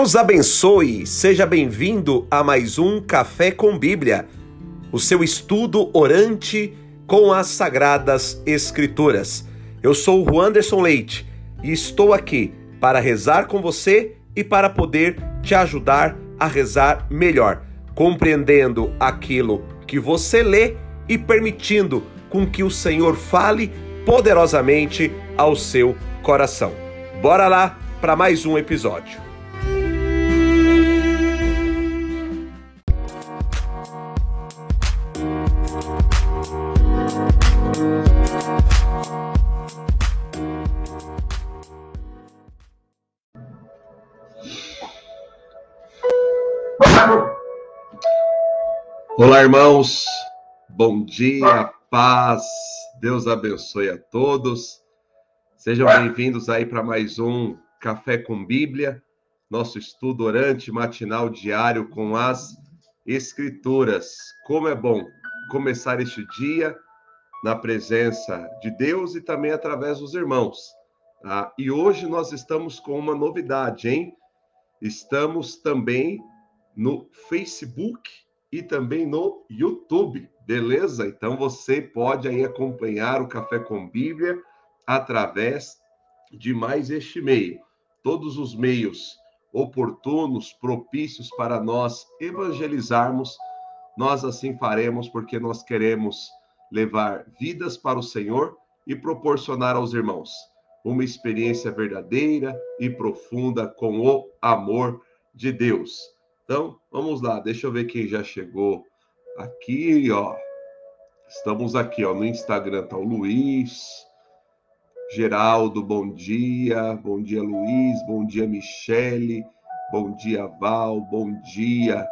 Deus abençoe, seja bem-vindo a mais um Café com Bíblia, o seu estudo orante com as Sagradas Escrituras. Eu sou o Anderson Leite e estou aqui para rezar com você e para poder te ajudar a rezar melhor, compreendendo aquilo que você lê e permitindo com que o Senhor fale poderosamente ao seu coração. Bora lá para mais um episódio. Olá, irmãos. Bom dia, paz. Deus abençoe a todos. Sejam bem-vindos aí para mais um Café com Bíblia, nosso estudo orante matinal diário com as Escrituras. Como é bom começar este dia na presença de Deus e também através dos irmãos. Tá? E hoje nós estamos com uma novidade, hein? Estamos também no Facebook e também no YouTube, beleza? Então você pode aí acompanhar o Café com Bíblia através de mais este meio. Todos os meios oportunos, propícios para nós evangelizarmos, nós assim faremos porque nós queremos levar vidas para o Senhor e proporcionar aos irmãos uma experiência verdadeira e profunda com o amor de Deus. Então, vamos lá, deixa eu ver quem já chegou aqui, ó. Estamos aqui, ó, no Instagram, tá o Luiz, Geraldo, bom dia. Bom dia, Luiz. Bom dia, Michele. Bom dia, Val. Bom dia,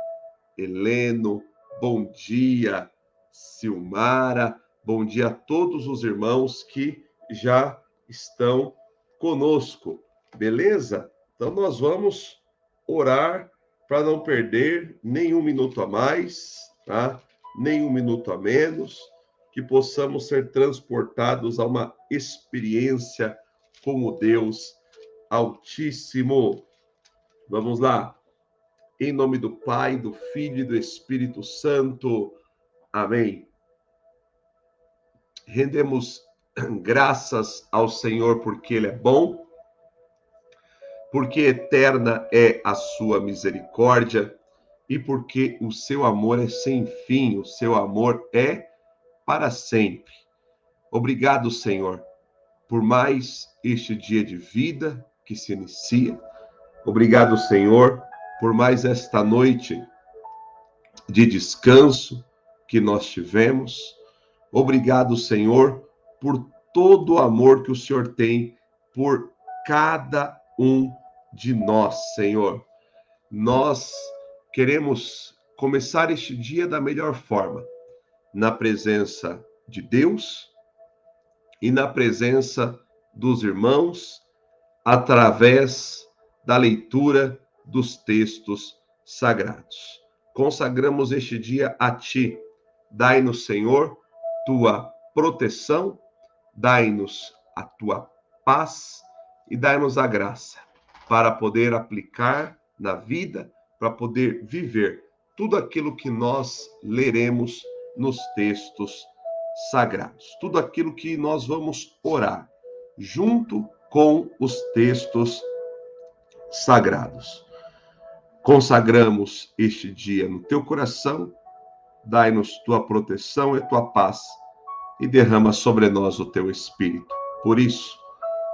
Heleno. Bom dia, Silmara. Bom dia a todos os irmãos que já estão conosco, beleza? Então, nós vamos orar para não perder nenhum minuto a mais, tá? nenhum minuto a menos, que possamos ser transportados a uma experiência com o Deus Altíssimo. Vamos lá. Em nome do Pai, do Filho e do Espírito Santo. Amém. Rendemos graças ao Senhor porque Ele é bom porque eterna é a sua misericórdia e porque o seu amor é sem fim, o seu amor é para sempre. Obrigado, Senhor, por mais este dia de vida que se inicia. Obrigado, Senhor, por mais esta noite de descanso que nós tivemos. Obrigado, Senhor, por todo o amor que o Senhor tem por cada um de nós, Senhor. Nós queremos começar este dia da melhor forma, na presença de Deus e na presença dos irmãos, através da leitura dos textos sagrados. Consagramos este dia a Ti. Dai-nos, Senhor, tua proteção, dai-nos a tua paz e dai-nos a graça para poder aplicar na vida, para poder viver tudo aquilo que nós leremos nos textos sagrados, tudo aquilo que nós vamos orar junto com os textos sagrados. Consagramos este dia no teu coração, dai-nos tua proteção e tua paz e derrama sobre nós o teu espírito. Por isso,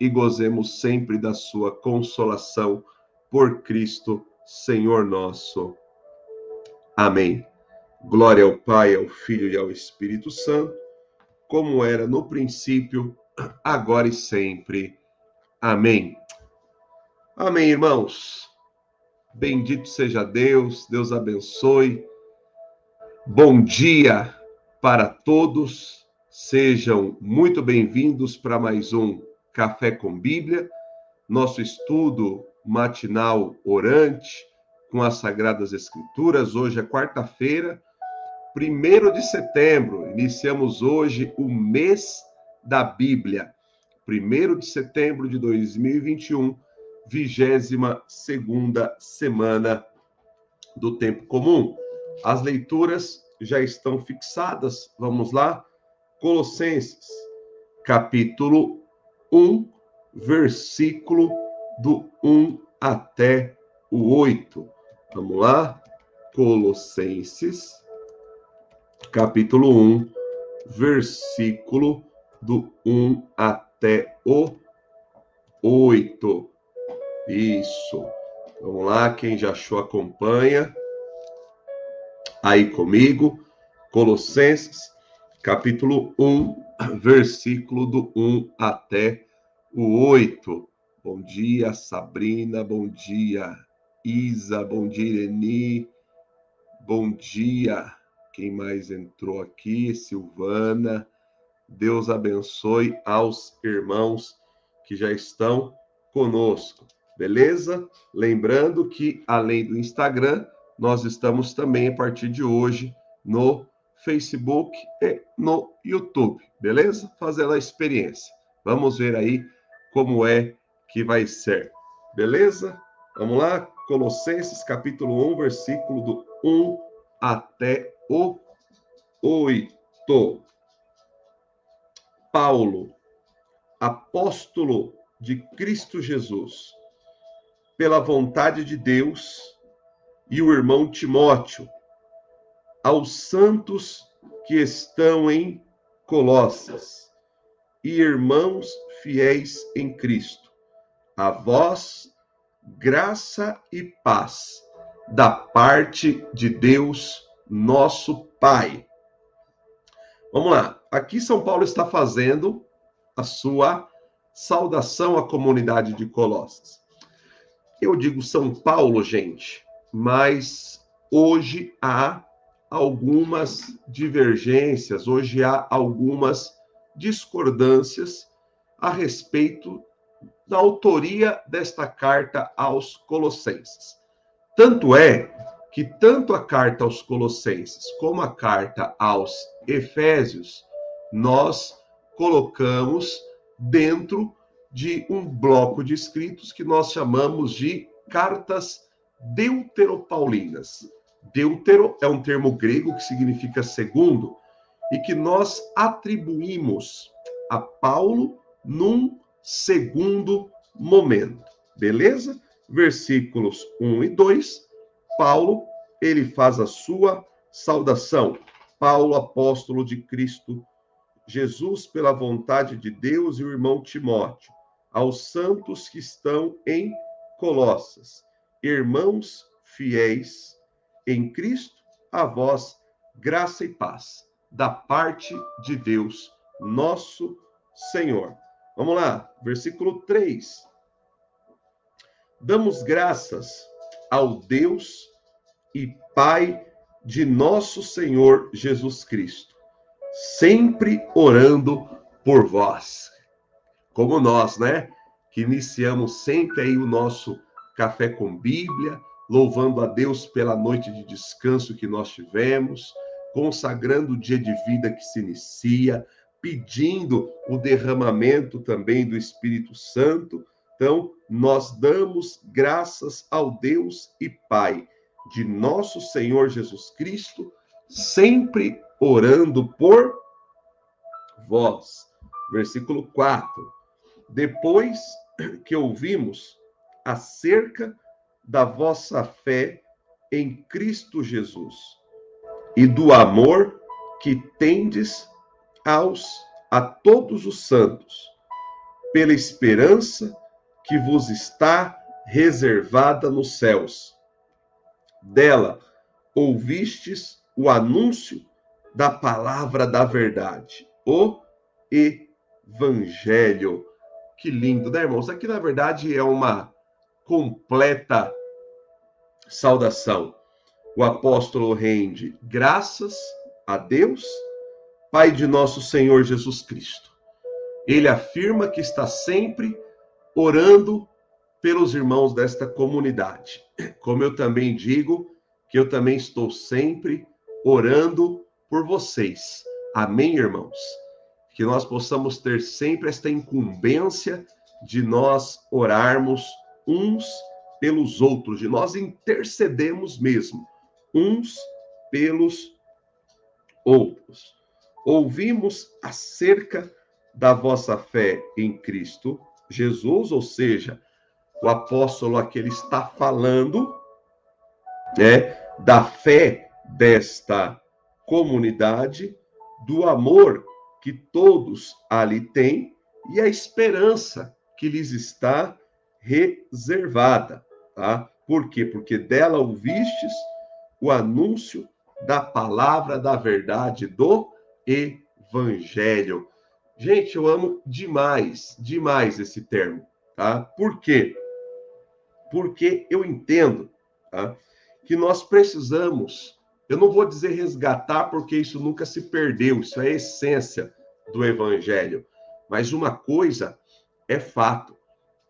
e gozemos sempre da sua consolação por Cristo, Senhor nosso. Amém. Glória ao Pai, ao Filho e ao Espírito Santo, como era no princípio, agora e sempre. Amém. Amém, irmãos. Bendito seja Deus, Deus abençoe. Bom dia para todos. Sejam muito bem-vindos para mais um Café com Bíblia, nosso estudo matinal orante com as Sagradas Escrituras. Hoje é quarta-feira, 1 de setembro. Iniciamos hoje o mês da Bíblia. 1 de setembro de 2021, vigésima segunda semana do tempo comum. As leituras já estão fixadas. Vamos lá? Colossenses, capítulo 1, versículo do 1 até o 8. Vamos lá? Colossenses, capítulo 1, versículo do 1 até o 8. Isso. Vamos lá, quem já achou, acompanha. Aí comigo, Colossenses, capítulo 1, versículo do 1 até o 8. Bom dia, Sabrina, bom dia, Isa, bom dia, Ireni, bom dia. Quem mais entrou aqui? Silvana. Deus abençoe aos irmãos que já estão conosco, beleza? Lembrando que, além do Instagram, nós estamos também, a partir de hoje, no Facebook e no YouTube, beleza? Fazendo a experiência. Vamos ver aí como é que vai ser, beleza? Vamos lá? Colossenses capítulo 1, versículo do 1 até o 8. Paulo, apóstolo de Cristo Jesus, pela vontade de Deus, e o irmão Timóteo, aos santos que estão em Colossas, e irmãos fiéis em Cristo, a vós, graça e paz, da parte de Deus, nosso Pai. Vamos lá. Aqui São Paulo está fazendo a sua saudação à comunidade de Colossos. Eu digo São Paulo, gente, mas hoje há algumas divergências, hoje há algumas discordâncias a respeito da autoria desta carta aos Colossenses. Tanto é que tanto a carta aos Colossenses como a carta aos Efésios nós colocamos dentro de um bloco de escritos que nós chamamos de cartas deuteropaulinas. Deutero é um termo grego que significa segundo e que nós atribuímos a Paulo num segundo momento. Beleza? Versículos 1 e 2, Paulo, ele faz a sua saudação. Paulo, apóstolo de Cristo Jesus, pela vontade de Deus, e o irmão Timóteo, aos santos que estão em Colossas, irmãos fiéis em Cristo, a vós graça e paz, da parte de Deus, nosso Senhor. Vamos lá, versículo 3. Damos graças ao Deus e Pai de nosso Senhor Jesus Cristo, sempre orando por vós. Como nós, né? Que iniciamos sempre aí o nosso café com Bíblia, louvando a Deus pela noite de descanso que nós tivemos, consagrando o dia de vida que se inicia, pedindo o derramamento também do Espírito Santo. Então, nós damos graças ao Deus e Pai de nosso Senhor Jesus Cristo, sempre orando por vós. Versículo 4. Depois que ouvimos acerca da vossa fé em Cristo Jesus e do amor que tendes aos a todos os santos, pela esperança que vos está reservada nos céus. Dela ouvistes o anúncio da palavra da verdade, o evangelho. Que lindo, né, irmãos? Aqui, na verdade, é uma completa saudação. O apóstolo rende graças a Deus, Pai de nosso Senhor Jesus Cristo. Ele afirma que está sempre orando pelos irmãos desta comunidade. Como eu também digo, que eu também estou sempre orando por vocês. Amém, irmãos? Que nós possamos ter sempre esta incumbência de nós orarmos uns pelos outros, de nós intercedemos mesmo uns pelos outros. Ouvimos acerca da vossa fé em Cristo Jesus, ou seja, o apóstolo aqui ele está falando né, da fé desta comunidade, do amor que todos ali têm e a esperança que lhes está reservada, tá? Por quê? Porque dela ouvistes o anúncio da palavra da verdade do evangelho. Gente, eu amo demais, demais esse termo, tá? Por quê? Porque eu entendo, tá? Que nós precisamos, eu não vou dizer resgatar, porque isso nunca se perdeu, isso é a essência do evangelho. Mas uma coisa é fato: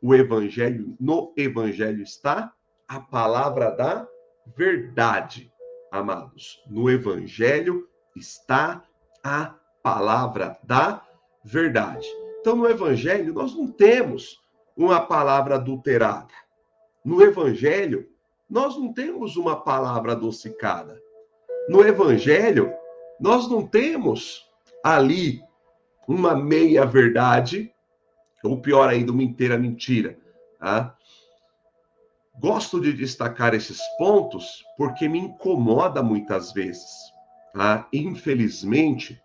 o evangelho, no evangelho está a palavra da verdade, amados. No evangelho está a palavra da verdade. Então, no evangelho, nós não temos uma palavra adulterada. No evangelho, nós não temos uma palavra adocicada. No evangelho, nós não temos ali uma meia verdade ou pior ainda, uma inteira mentira. Tá? Gosto de destacar esses pontos porque me incomoda muitas vezes. Tá? Infelizmente,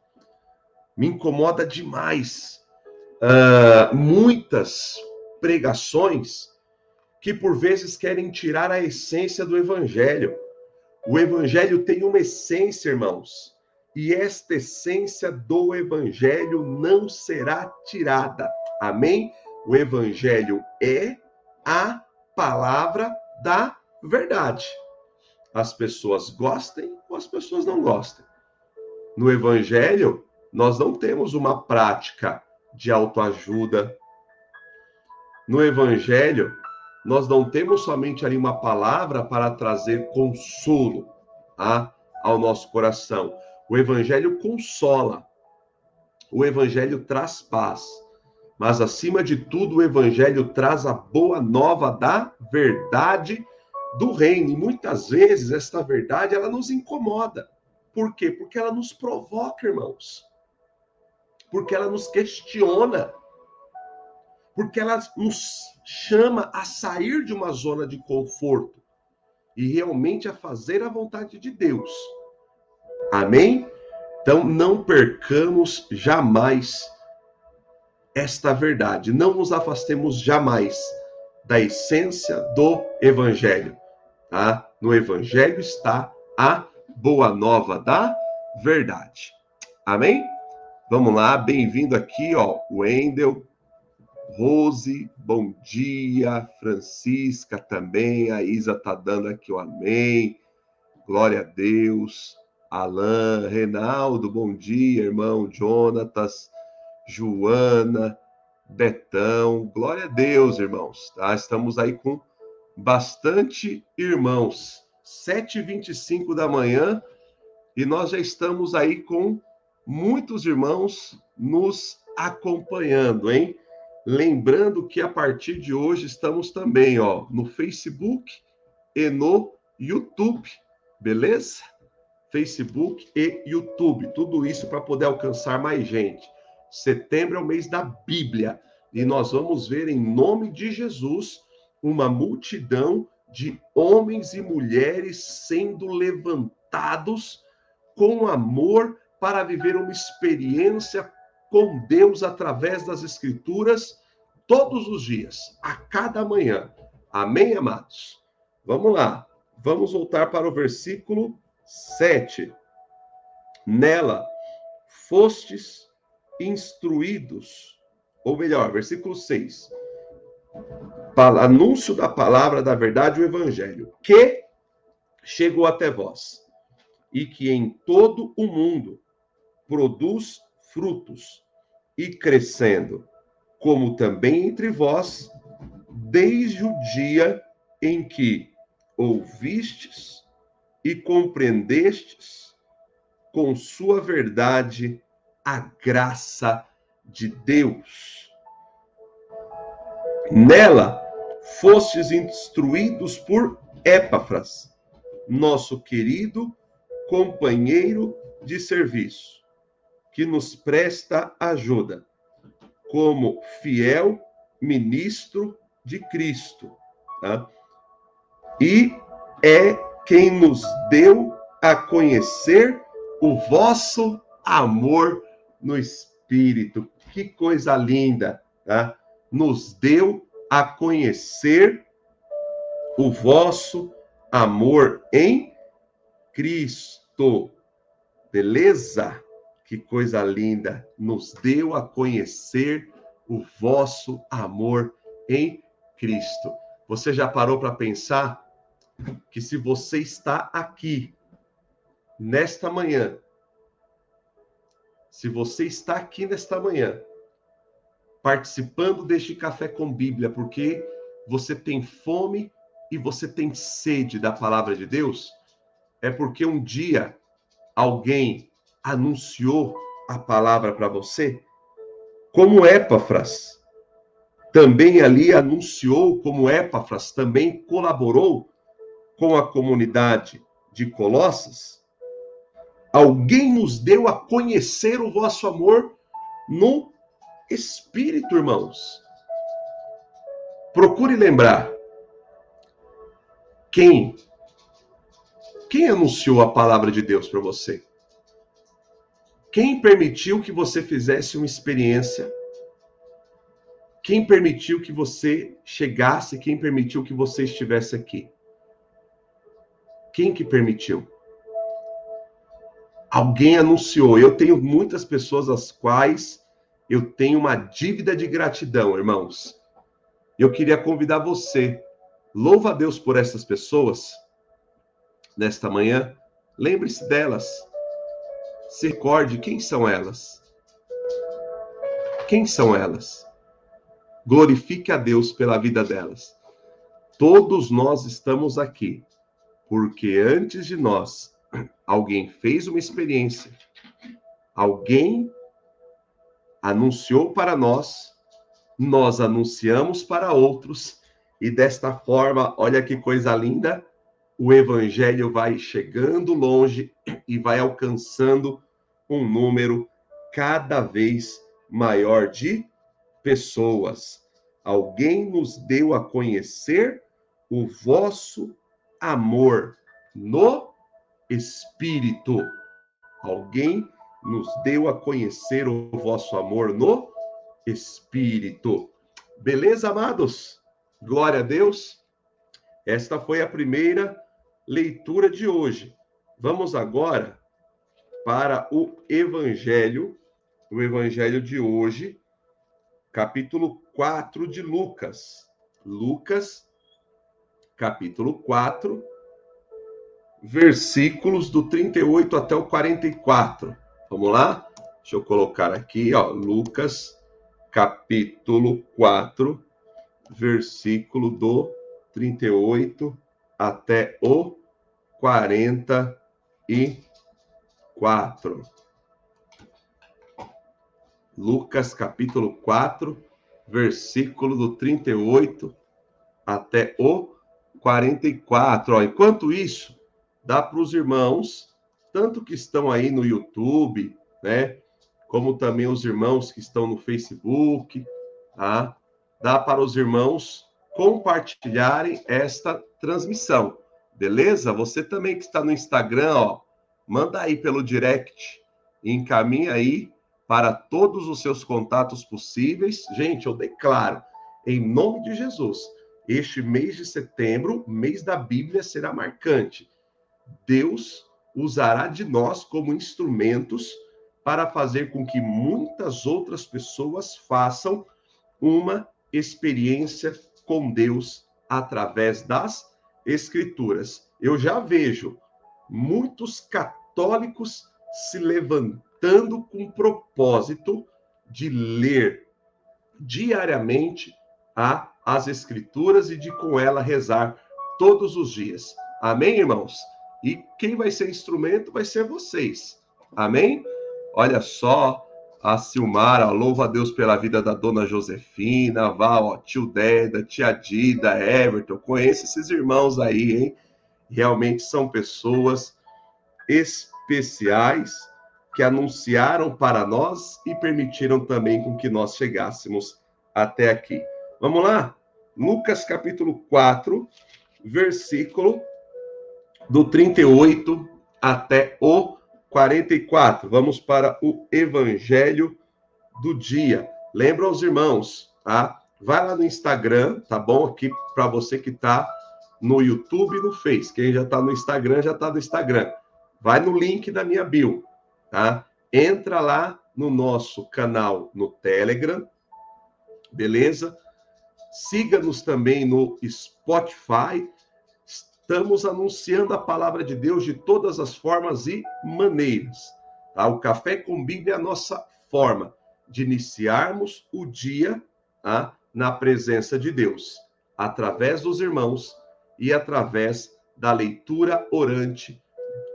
me incomoda demais uh, muitas pregações que por vezes querem tirar a essência do evangelho. O evangelho tem uma essência, irmãos, e esta essência do evangelho não será tirada. Amém? O evangelho é a palavra da verdade. As pessoas gostem ou as pessoas não gostem. No evangelho, nós não temos uma prática de autoajuda. No evangelho, nós não temos somente ali uma palavra para trazer consolo tá, ao nosso coração. O evangelho consola. O evangelho traz paz mas acima de tudo, o evangelho traz a boa nova da verdade do reino. E muitas vezes esta verdade ela nos incomoda. Por quê? Porque ela nos provoca, irmãos. Porque ela nos questiona. Porque ela nos chama a sair de uma zona de conforto e realmente a fazer a vontade de Deus. Amém? Então não percamos jamais esta verdade. Não nos afastemos jamais da essência do evangelho, tá? No evangelho está a boa nova da verdade. Amém? Vamos lá, bem-vindo aqui, ó, Wendel, Rose, bom dia, Francisca também, a Isa tá dando aqui o amém. Glória a Deus. Alain, Reinaldo, bom dia, irmão Jonatas, Joana, Betão. Glória a Deus, irmãos. Tá? Estamos aí com bastante irmãos. 7h25 da manhã e nós já estamos aí com muitos irmãos nos acompanhando, hein? Lembrando que a partir de hoje estamos também, ó, no Facebook e no YouTube, beleza? Facebook e YouTube, tudo isso para poder alcançar mais gente. Setembro é o mês da Bíblia e nós vamos ver em nome de Jesus uma multidão de homens e mulheres sendo levantados com amor para viver uma experiência com Deus através das Escrituras todos os dias, a cada manhã. Amém, amados? Vamos lá, vamos voltar para o versículo 7. Nela fostes instruídos, ou melhor, versículo 6. Anúncio da palavra da verdade, o evangelho, que chegou até vós, e que em todo o mundo produz frutos, e crescendo, como também entre vós, desde o dia em que ouvistes e compreendestes com sua verdade a graça de Deus. Nela fostes instruídos por Epáfras, nosso querido companheiro de serviço, que nos presta ajuda, como fiel ministro de Cristo. Tá? E é quem nos deu a conhecer o vosso amor no Espírito. Que coisa linda, tá? Nos deu a conhecer o vosso amor em Cristo. Beleza? Que coisa linda. Nos deu a conhecer o vosso amor em Cristo. Você já parou para pensar que se você está aqui nesta manhã, se você está aqui nesta manhã, participando deste café com Bíblia, porque você tem fome e você tem sede da palavra de Deus, é porque um dia alguém anunciou a palavra para você, como Epáfras também ali anunciou, como Epáfras também colaborou com a comunidade de Colossas, alguém nos deu a conhecer o vosso amor no Espírito, irmãos. Procure lembrar quem quem anunciou a palavra de Deus para você? Quem permitiu que você fizesse uma experiência? Quem permitiu que você chegasse? Quem permitiu que você estivesse aqui? Quem que permitiu? Alguém anunciou. Eu tenho muitas pessoas às quais eu tenho uma dívida de gratidão, irmãos. Eu queria convidar você. Louva a Deus por essas pessoas nesta manhã. Lembre-se delas. Se recorde quem são elas. Quem são elas? Glorifique a Deus pela vida delas. Todos nós estamos aqui porque antes de nós, alguém fez uma experiência, alguém anunciou para nós, nós anunciamos para outros, e desta forma, olha que coisa linda, o evangelho vai chegando longe e vai alcançando um número cada vez maior de pessoas. Alguém nos deu a conhecer o vosso amor no Espírito. Alguém nos deu a conhecer o vosso amor no Espírito. Beleza, amados? Glória a Deus. Esta foi a primeira leitura de hoje. Vamos agora para o Evangelho, o Evangelho de hoje, capítulo 4 de Lucas. Lucas, capítulo 4, versículos do 38 até o 44. Vamos lá? Deixa eu colocar aqui, ó, Lucas, capítulo 4, versículo do 38 até o 44. Lucas, capítulo 4, versículo do 38 até o 44. Ó, enquanto isso, dá para os irmãos, tanto que estão aí no YouTube, né? Como também os irmãos que estão no Facebook, tá? Dá para os irmãos compartilharem esta transmissão, beleza? Você também que está no Instagram, ó, manda aí pelo direct, encaminha aí para todos os seus contatos possíveis. Gente, eu declaro, em nome de Jesus, este mês de setembro, mês da Bíblia, será marcante. Deus usará de nós como instrumentos para fazer com que muitas outras pessoas façam uma experiência com Deus através das Escrituras. Eu já vejo muitos católicos se levantando com o propósito de ler diariamente a, as Escrituras e de com ela rezar todos os dias. Amém, irmãos? E quem vai ser instrumento vai ser vocês. Amém? Olha só, a Silmara, louva a Deus pela vida da dona Josefina, ó, tio Deda, tia Dida, Everton, conheço esses irmãos aí, hein? Realmente são pessoas especiais que anunciaram para nós e permitiram também com que nós chegássemos até aqui. Vamos lá? Lucas capítulo 4, versículo do 38 até o 44. Vamos para o evangelho do dia. Lembra os irmãos, tá? Vai lá no Instagram, tá bom? Aqui para você que tá no YouTube e no Face. Quem já tá no Instagram já tá no Instagram. Vai no link da minha bio, tá? Entra lá no nosso canal no Telegram, beleza? Siga-nos também no Spotify estamos anunciando a palavra de Deus de todas as formas e maneiras. Tá? O Café com Bíblia é a nossa forma de iniciarmos o dia tá? na presença de Deus, através dos irmãos e através da leitura orante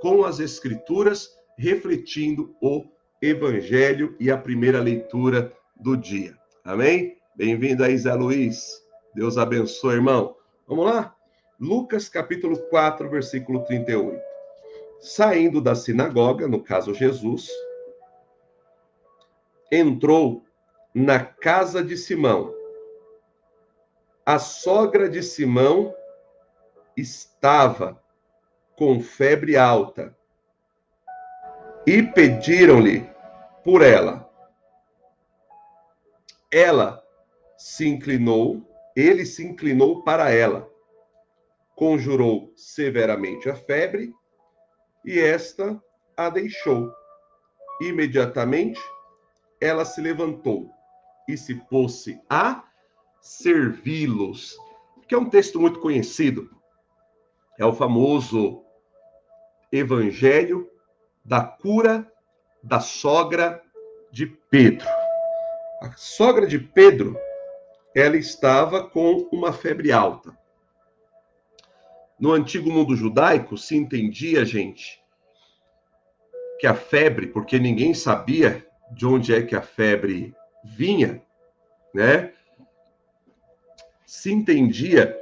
com as Escrituras, refletindo o Evangelho e a primeira leitura do dia. Amém? Bem-vindo aí, Zé Luiz. Deus abençoe, irmão. Vamos lá? Lucas capítulo 4, versículo 38. Saindo da sinagoga, no caso Jesus, entrou na casa de Simão. A sogra de Simão estava com febre alta e pediram-lhe por ela. Ela se inclinou, ele se inclinou para ela conjurou severamente a febre e esta a deixou. Imediatamente ela se levantou e se pôs a servi-los. Que é um texto muito conhecido. É o famoso Evangelho da cura da sogra de Pedro. A sogra de Pedro, ela estava com uma febre alta. No antigo mundo judaico se entendia, gente, que a febre, porque ninguém sabia de onde é que a febre vinha, né? Se entendia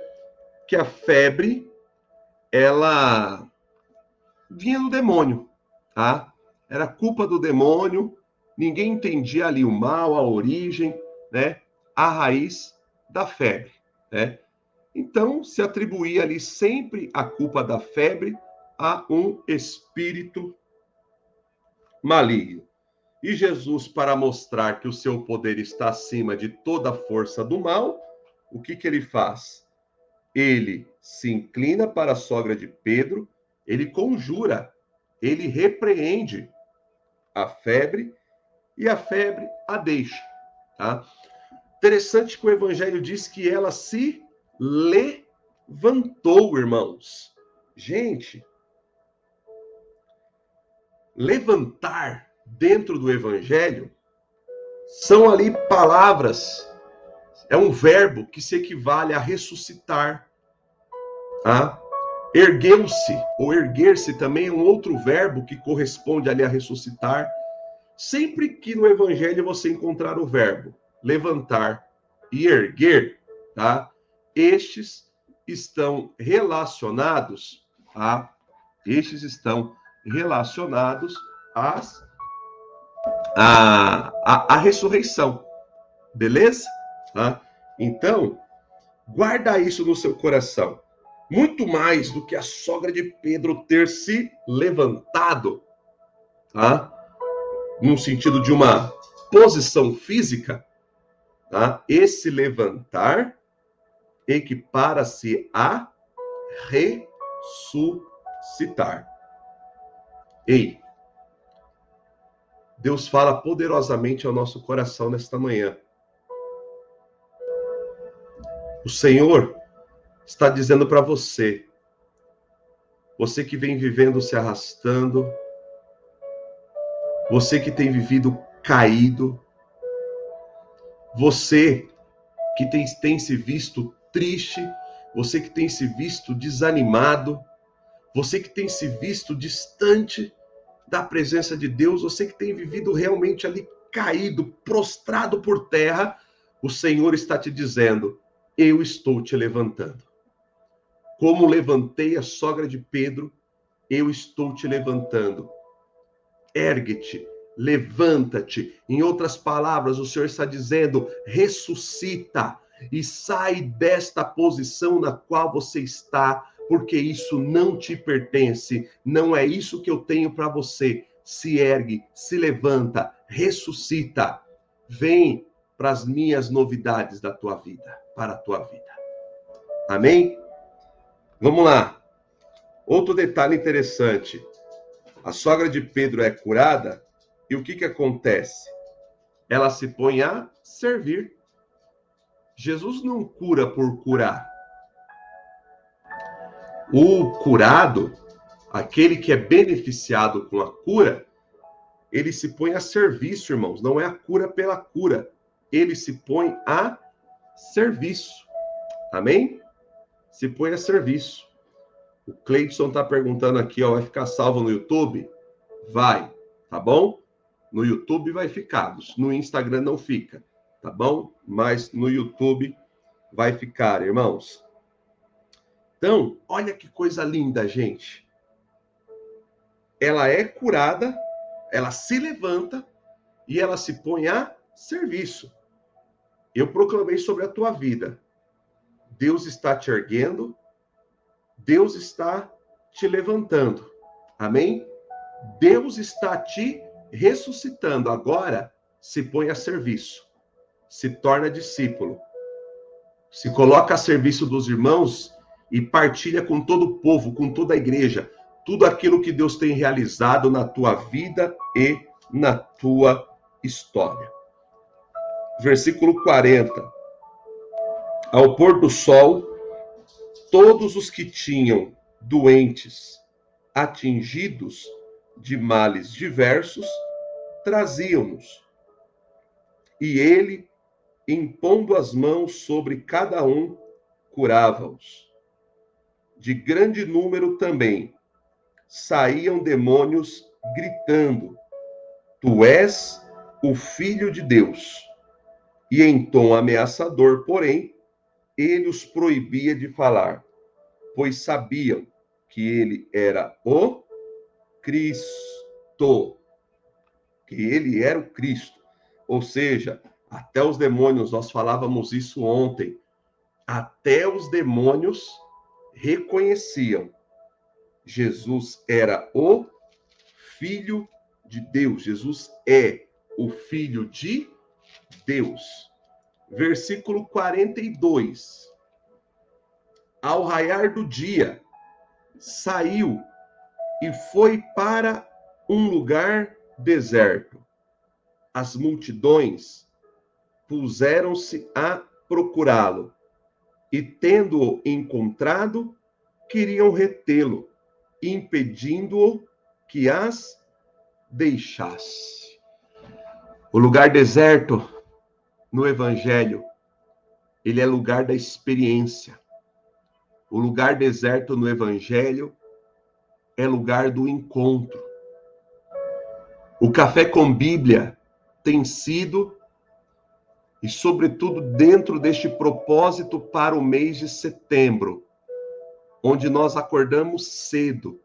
que a febre ela vinha do demônio, tá? Era culpa do demônio, ninguém entendia ali o mal, a origem, né? A raiz da febre, né? Então, se atribuía ali sempre a culpa da febre a um espírito maligno. E Jesus, para mostrar que o seu poder está acima de toda a força do mal, o que, que ele faz? Ele se inclina para a sogra de Pedro, ele conjura, ele repreende a febre e a febre a deixa. Tá? Interessante que o evangelho diz que ela se levantou, irmãos. Gente, levantar dentro do evangelho são ali palavras, é um verbo que se equivale a ressuscitar. Tá? Ergueu-se, ou erguer-se também é um outro verbo que corresponde ali a ressuscitar. Sempre que no evangelho você encontrar o verbo levantar e erguer, tá? Estes estão relacionados a estes estão relacionados às a, a, a ressurreição. Beleza? Tá? Então, guarda isso no seu coração. Muito mais do que a sogra de Pedro ter se levantado, tá? No sentido de uma posição física, tá? Esse levantar equipara-se a ressuscitar. Ei, Deus fala poderosamente ao nosso coração nesta manhã. O Senhor está dizendo para você você que vem vivendo se arrastando, você que tem vivido caído, você que tem, tem se visto triste, você que tem se visto desanimado, você que tem se visto distante da presença de Deus, você que tem vivido realmente ali caído, prostrado por terra, o Senhor está te dizendo: Eu estou te levantando. Como levantei a sogra de Pedro, eu estou te levantando. Ergue-te, levanta-te. Em outras palavras, o Senhor está dizendo: ressuscita e sai desta posição na qual você está, porque isso não te pertence, não é isso que eu tenho para você. Se ergue, se levanta, ressuscita. Vem para as minhas novidades da tua vida, para a tua vida. Amém? Vamos lá. Outro detalhe interessante. A sogra de Pedro é curada e o que que acontece? Ela se põe a servir. Jesus não cura por curar. O curado, aquele que é beneficiado com a cura, ele se põe a serviço, irmãos. Não é a cura pela cura. Ele se põe a serviço. Amém? se põe a serviço. O Cleidson está perguntando aqui, ó, vai ficar salvo no YouTube? Vai, tá bom? No YouTube vai ficar, no Instagram não fica, tá bom? Mas no YouTube vai ficar, irmãos. Então, olha que coisa linda, gente. Ela é curada, ela se levanta e ela se põe a serviço. Eu proclamei sobre a tua vida Deus está te erguendo, Deus está te levantando. Amém? Deus está te ressuscitando. Agora se põe a serviço, se torna discípulo, se coloca a serviço dos irmãos e partilha com todo o povo, com toda a igreja, tudo aquilo que Deus tem realizado na tua vida e na tua história. Versículo 40. Ao pôr do sol, todos os que tinham doentes, atingidos de males diversos, traziam-nos. E ele, impondo as mãos sobre cada um, curava-os. De grande número também saíam demônios gritando: Tu és o Filho de Deus. E em tom ameaçador, porém, ele os proibia de falar, pois sabiam que ele era o Cristo, que ele era o Cristo. Ou seja, até os demônios, nós falávamos isso ontem, até os demônios reconheciam Jesus era o Filho de Deus. Jesus é o Filho de Deus versículo 42. Ao raiar do dia, saiu e foi para um lugar deserto. As multidões puseram-se a procurá-lo e, tendo-o encontrado, queriam retê-lo, impedindo-o que as deixasse. O lugar deserto no Evangelho, ele é lugar da experiência. O lugar deserto no Evangelho é lugar do encontro. O café com Bíblia tem sido, e sobretudo dentro deste propósito para o mês de setembro, onde nós acordamos cedo,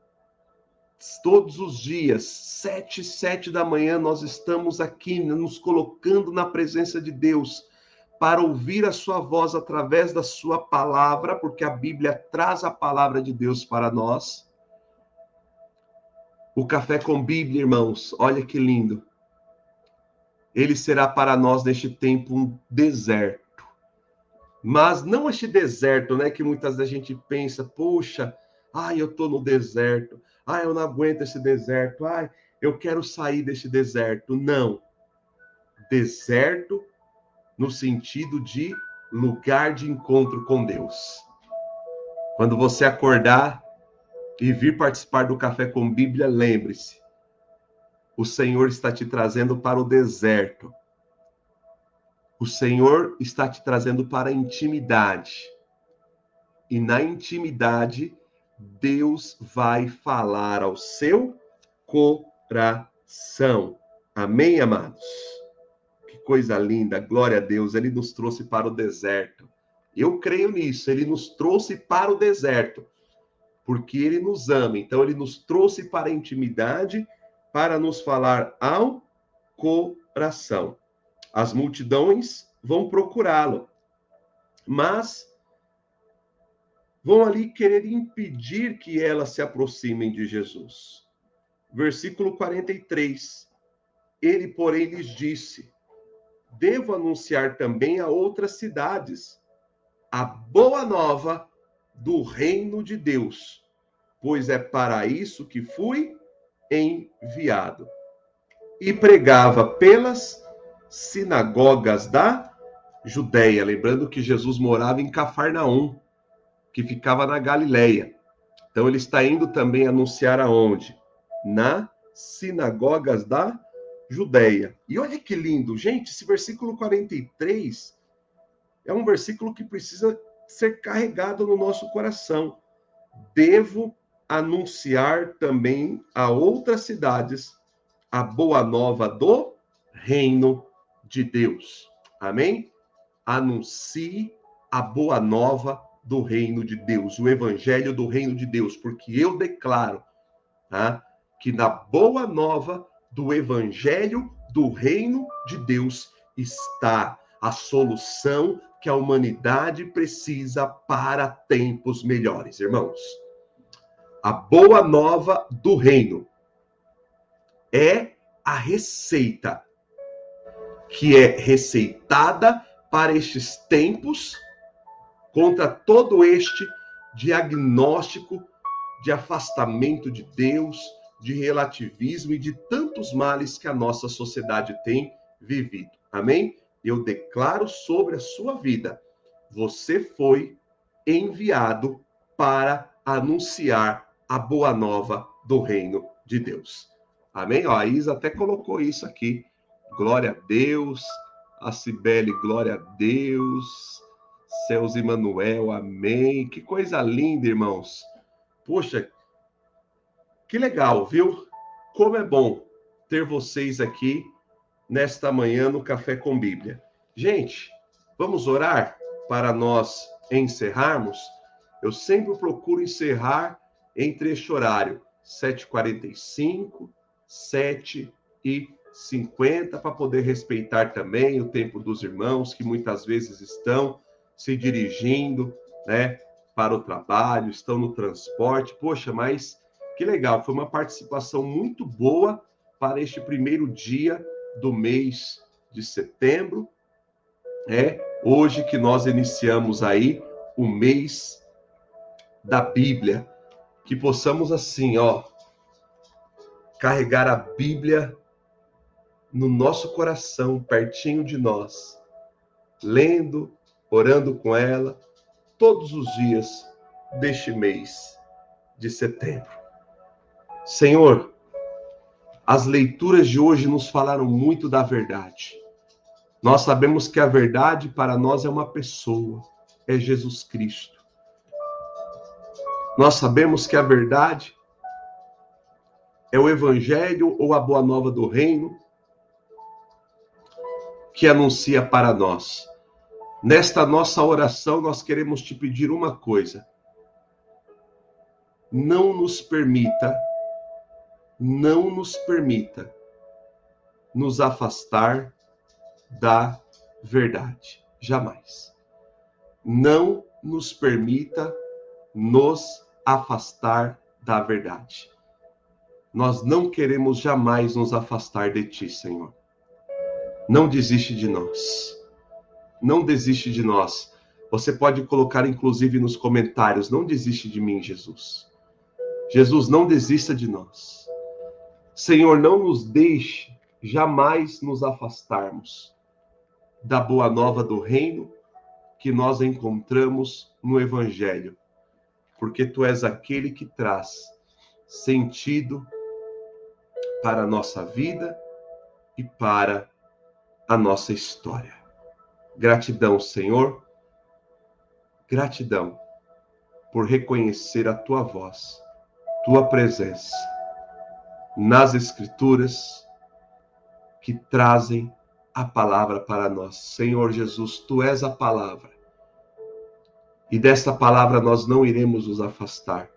todos os dias, sete, sete da manhã, nós estamos aqui nos colocando na presença de Deus para ouvir a sua voz através da sua palavra, porque a Bíblia traz a palavra de Deus para nós. O café com Bíblia, irmãos, olha que lindo. Ele será para nós neste tempo um deserto. Mas não este deserto, né, que muitas vezes a gente pensa, poxa, ai, eu estou no deserto. Ah, eu não aguento esse deserto. Ah, eu quero sair desse deserto. Não. Deserto no sentido de lugar de encontro com Deus. Quando você acordar e vir participar do Café com Bíblia, lembre-se, o Senhor está te trazendo para o deserto. O Senhor está te trazendo para a intimidade. E na intimidade, Deus vai falar ao seu coração. Amém, amados? Que coisa linda, glória a Deus. Ele nos trouxe para o deserto. Eu creio nisso, ele nos trouxe para o deserto, porque ele nos ama. Então, ele nos trouxe para a intimidade, para nos falar ao coração. As multidões vão procurá-lo, mas vão ali querer impedir que elas se aproximem de Jesus. Versículo 43. Ele, porém, lhes disse: Devo anunciar também a outras cidades a boa nova do reino de Deus, pois é para isso que fui enviado. E pregava pelas sinagogas da Judéia, lembrando que Jesus morava em Cafarnaum, que ficava na Galileia. Então ele está indo também anunciar aonde? Na sinagogas da Judéia. E olha que lindo, gente, esse versículo 43 é um versículo que precisa ser carregado no nosso coração. Devo anunciar também a outras cidades a boa nova do reino de Deus. Amém? Anuncie a boa nova do reino de Deus, o evangelho do reino de Deus, porque eu declaro tá, que na boa nova do evangelho do reino de Deus está a solução que a humanidade precisa para tempos melhores, irmãos. A boa nova do reino é a receita que é receitada para estes tempos contra todo este diagnóstico de afastamento de Deus, de relativismo e de tantos males que a nossa sociedade tem vivido. Amém? Eu declaro sobre a sua vida: você foi enviado para anunciar a boa nova do reino de Deus. Amém? Ó, a Isa até colocou isso aqui. Glória a Deus. A Cibele, glória a Deus. Céus e Manuel, amém. Que coisa linda, irmãos. Poxa, que legal, viu? Como é bom ter vocês aqui nesta manhã no Café com Bíblia. Gente, vamos orar para nós encerrarmos? Eu sempre procuro encerrar entre este horário, 7h45, 7 e 50 para poder respeitar também o tempo dos irmãos que muitas vezes estão se dirigindo, né, para o trabalho, estão no transporte. Poxa, mas que legal, foi uma participação muito boa para este primeiro dia do mês de setembro. É hoje que nós iniciamos aí o mês da Bíblia, que possamos assim, ó, carregar a Bíblia no nosso coração, pertinho de nós, lendo, orando com ela todos os dias deste mês de setembro. Senhor, as leituras de hoje nos falaram muito da verdade. Nós sabemos que a verdade para nós é uma pessoa, é Jesus Cristo. Nós sabemos que a verdade é o evangelho ou a boa nova do reino que anuncia para nós. Nesta nossa oração, nós queremos te pedir uma coisa. Não nos permita não nos permita nos afastar da verdade. Jamais. Não nos permita nos afastar da verdade. Nós não queremos jamais nos afastar de ti, Senhor. Não desiste de nós. Não desiste de nós. Você pode colocar, inclusive, nos comentários: não desiste de mim, Jesus. Jesus, não desista de nós. Senhor, não nos deixe jamais nos afastarmos da boa nova do reino que nós encontramos no Evangelho, porque tu és aquele que traz sentido para a nossa vida e para a nossa história. Gratidão, Senhor. Gratidão por reconhecer a tua voz, tua presença nas Escrituras que trazem a palavra para nós. Senhor Jesus, tu és a palavra. E desta palavra nós não iremos nos afastar,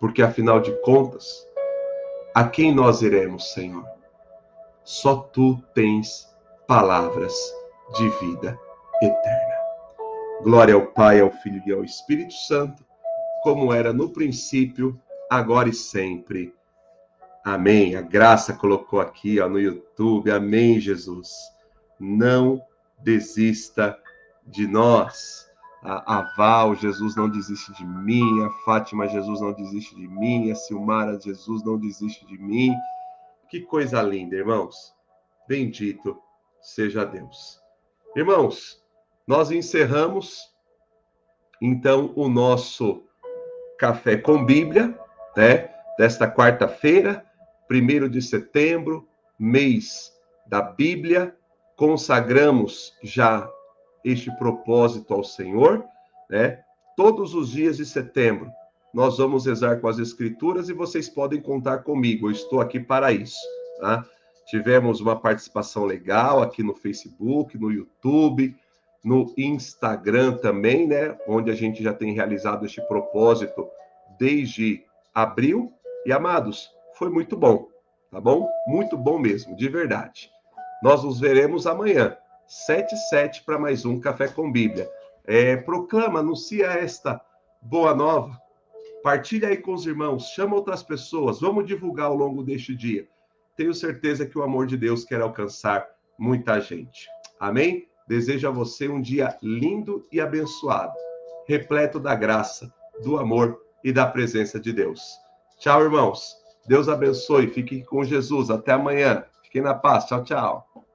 porque afinal de contas, a quem nós iremos, Senhor? Só tu tens palavras de vida eterna. Glória ao Pai, ao Filho e ao Espírito Santo, como era no princípio, agora e sempre. Amém. A graça colocou aqui ó, no YouTube. Amém, Jesus. Não desista de nós. A, Val, Jesus não desiste de mim. A Fátima, Jesus não desiste de mim. A Silmara, Jesus não desiste de mim. Que coisa linda, irmãos. Bendito seja Deus. Irmãos, nós encerramos então o nosso café com Bíblia, né? Desta quarta-feira, 1 de setembro, mês da Bíblia, consagramos já este propósito ao Senhor, né? Todos os dias de setembro, nós vamos rezar com as Escrituras e vocês podem contar comigo, eu estou aqui para isso, tá? Tivemos uma participação legal aqui no Facebook, no YouTube, no Instagram também, né? Onde a gente já tem realizado este propósito desde abril. E amados, foi muito bom, tá bom? Muito bom mesmo, de verdade. Nós nos veremos amanhã, 7 e 7 para mais um Café com Bíblia. É, proclama, anuncia esta boa nova. Partilha aí com os irmãos, chama outras pessoas, vamos divulgar ao longo deste dia. Tenho certeza que o amor de Deus quer alcançar muita gente. Amém? Desejo a você um dia lindo e abençoado, repleto da graça, do amor e da presença de Deus. Tchau, irmãos. Deus abençoe. Fique com Jesus. Até amanhã. Fiquem na paz. Tchau, tchau.